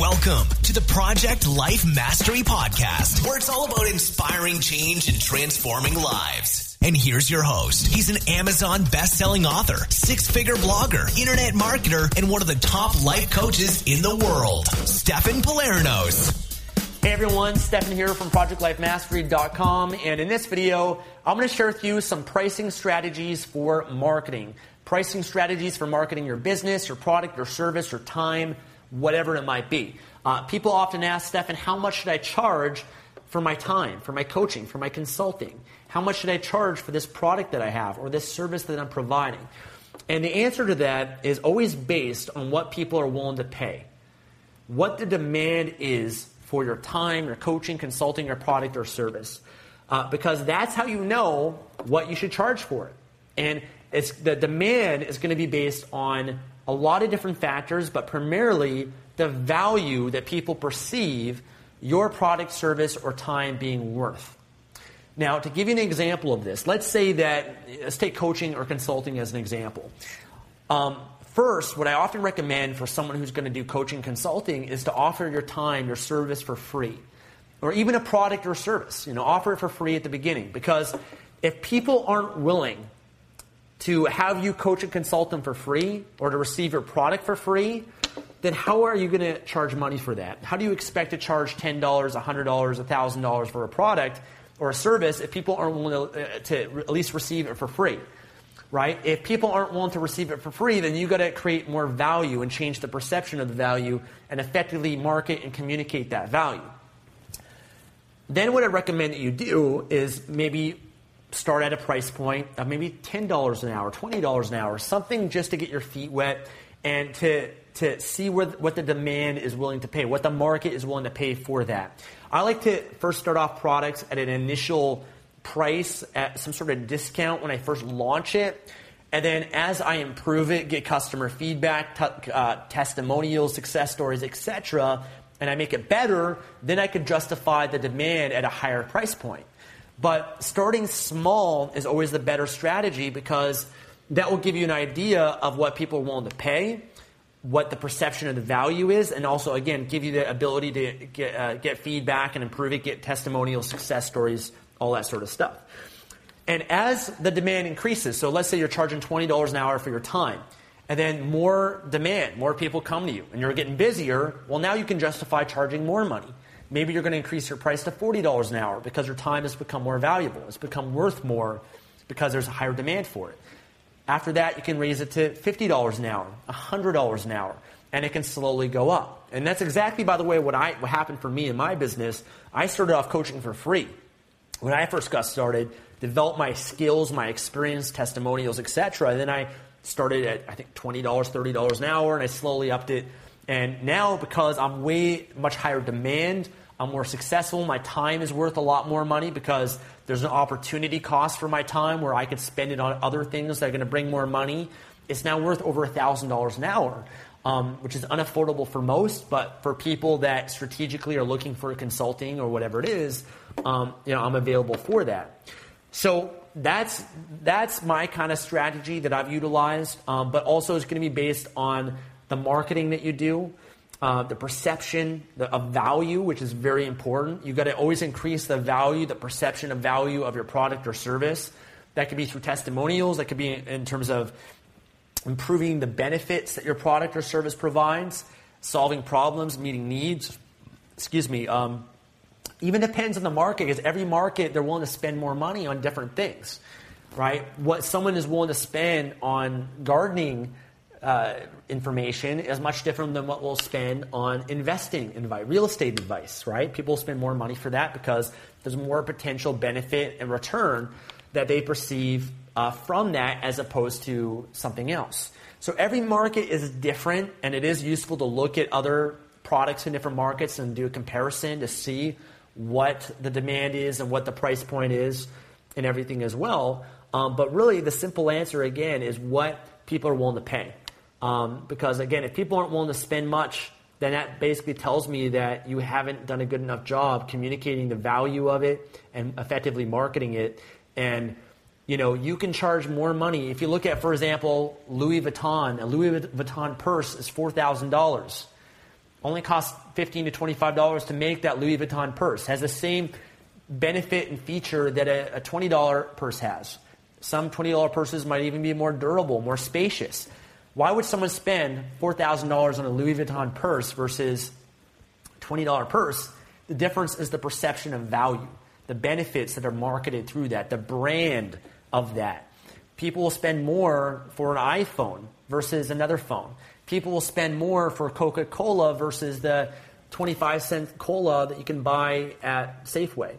Welcome to the Project Life Mastery Podcast, where it's all about inspiring change and transforming lives. And here's your host. He's an Amazon best-selling author, six-figure blogger, internet marketer, and one of the top life coaches in the world, Stefan Palernos. Hey everyone, Stefan here from ProjectLifeMastery.com, and in this video, I'm going to share with you some pricing strategies for marketing. Pricing strategies for marketing your business, your product, your service, your time, whatever it might be. Uh, people often ask, Stefan, how much should I charge for my time, for my coaching, for my consulting? How much should I charge for this product that I have or this service that I'm providing? And the answer to that is always based on what people are willing to pay. What the demand is for your time, your coaching, consulting, your product or service. Uh, because that's how you know what you should charge for it. And the demand is going to be based on a lot of different factors, but primarily the value that people perceive your product, service, or time being worth. Now, to give you an example of this, let's say that, let's take coaching or consulting as an example. Um, first, what I often recommend for someone who's going to do coaching consulting is to offer your time, your service for free, or even a product or service. You know, offer it for free at the beginning because if people aren't willing to have you coach and consult them for free or to receive your product for free, then how are you going to charge money for that? How do you expect to charge $10, $100, $1,000 for a product or a service if people aren't willing to, uh, to at least receive it for free? Right? If people aren't willing to receive it for free, then you got to create more value and change the perception of the value and effectively market and communicate that value. Then what I recommend that you do is maybe start at a price point of maybe $10 an hour, $20 an hour, something just to get your feet wet and to, to see where, what the demand is willing to pay, what the market is willing to pay for that. I like to first start off products at an initial price, at some sort of discount when I first launch it. And then as I improve it, get customer feedback, t- uh, testimonials, success stories, etc., and I make it better, then I can justify the demand at a higher price point. But starting small is always the better strategy because that will give you an idea of what people are willing to pay, what the perception of the value is, and also, again, give you the ability to get, uh, get feedback and improve it, get testimonials, success stories, all that sort of stuff. And as the demand increases, so let's say you're charging $20 an hour for your time, and then more demand, more people come to you, and you're getting busier, well, now you can justify charging more money. Maybe you're going to increase your price to $40 an hour because your time has become more valuable. It's become worth more because there's a higher demand for it. After that, you can raise it to $50 an hour, $100 an hour, and it can slowly go up. And that's exactly, by the way, what, I, what happened for me in my business. I started off coaching for free. When I first got started, developed my skills, my experience, testimonials, etc. Then I started at, I think, $20, $30 an hour, and I slowly upped it. And now, because I'm way much higher demand, I'm more successful. My time is worth a lot more money because there's an opportunity cost for my time where I could spend it on other things that are going to bring more money. It's now worth over $1,000 an hour, um, which is unaffordable for most, but for people that strategically are looking for consulting or whatever it is, um, you know, I'm available for that. So that's that's my kind of strategy that I've utilized, um, but also it's going to be based on the marketing that you do uh, the perception of value, which is very important. You've got to always increase the value, the perception of value of your product or service. That could be through testimonials, that could be in terms of improving the benefits that your product or service provides, solving problems, meeting needs. Excuse me. Um, even depends on the market because every market they're willing to spend more money on different things, right? What someone is willing to spend on gardening uh, information is much different than what we'll spend on investing advice, real estate advice, right? People spend more money for that because there's more potential benefit and return that they perceive uh, from that as opposed to something else. So every market is different, and it is useful to look at other products in different markets and do a comparison to see what the demand is and what the price point is and everything as well. Um, but really, the simple answer again is what people are willing to pay. Um, because again, if people aren't willing to spend much, then that basically tells me that you haven't done a good enough job communicating the value of it and effectively marketing it. And you know, you can charge more money. If you look at, for example, Louis Vuitton, a Louis Vuitton purse is four thousand dollars. only costs 15 to $25 to make that Louis Vuitton purse. Has the same benefit and feature that a, a $20 purse has. Some $20 purses might even be more durable, more spacious. Why would someone spend $4,000 on a Louis Vuitton purse versus $20 purse? The difference is the perception of value, the benefits that are marketed through that, the brand of that. People will spend more for an iPhone versus another phone. People will spend more for Coca Cola versus the 25 cent cola that you can buy at Safeway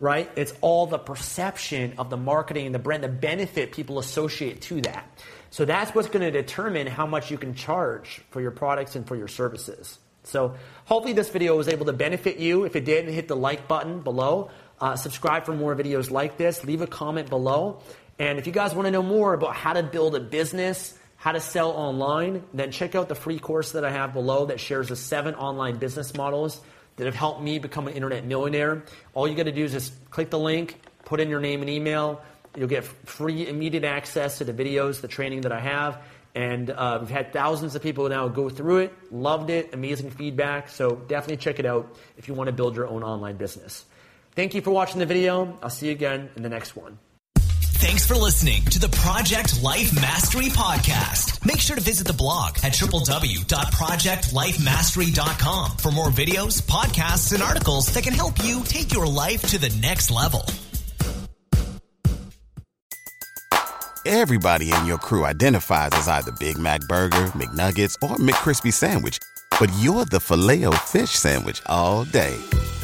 right? It's all the perception of the marketing the brand, the benefit people associate to that. So that's what's going to determine how much you can charge for your products and for your services. So hopefully this video was able to benefit you. If it did, hit the like button below. Uh, subscribe for more videos like this. Leave a comment below. And if you guys want to know more about how to build a business, how to sell online, then check out the free course that I have below that shares the seven online business models that have helped me become an internet millionaire. All you got to do is just click the link, put in your name and email. You'll get free immediate access to the videos, the training that I have. And uh, we've had thousands of people now go through it, loved it, amazing feedback. So definitely check it out if you want to build your own online business. Thank you for watching the video. I'll see you again in the next one. Thanks for listening to the Project Life Mastery Podcast. Make sure to visit the blog at www.projectlifemastery.com for more videos, podcasts, and articles that can help you take your life to the next level. Everybody in your crew identifies as either Big Mac Burger, McNuggets, or McCrispy Sandwich, but you're the Filet-O-Fish Sandwich all day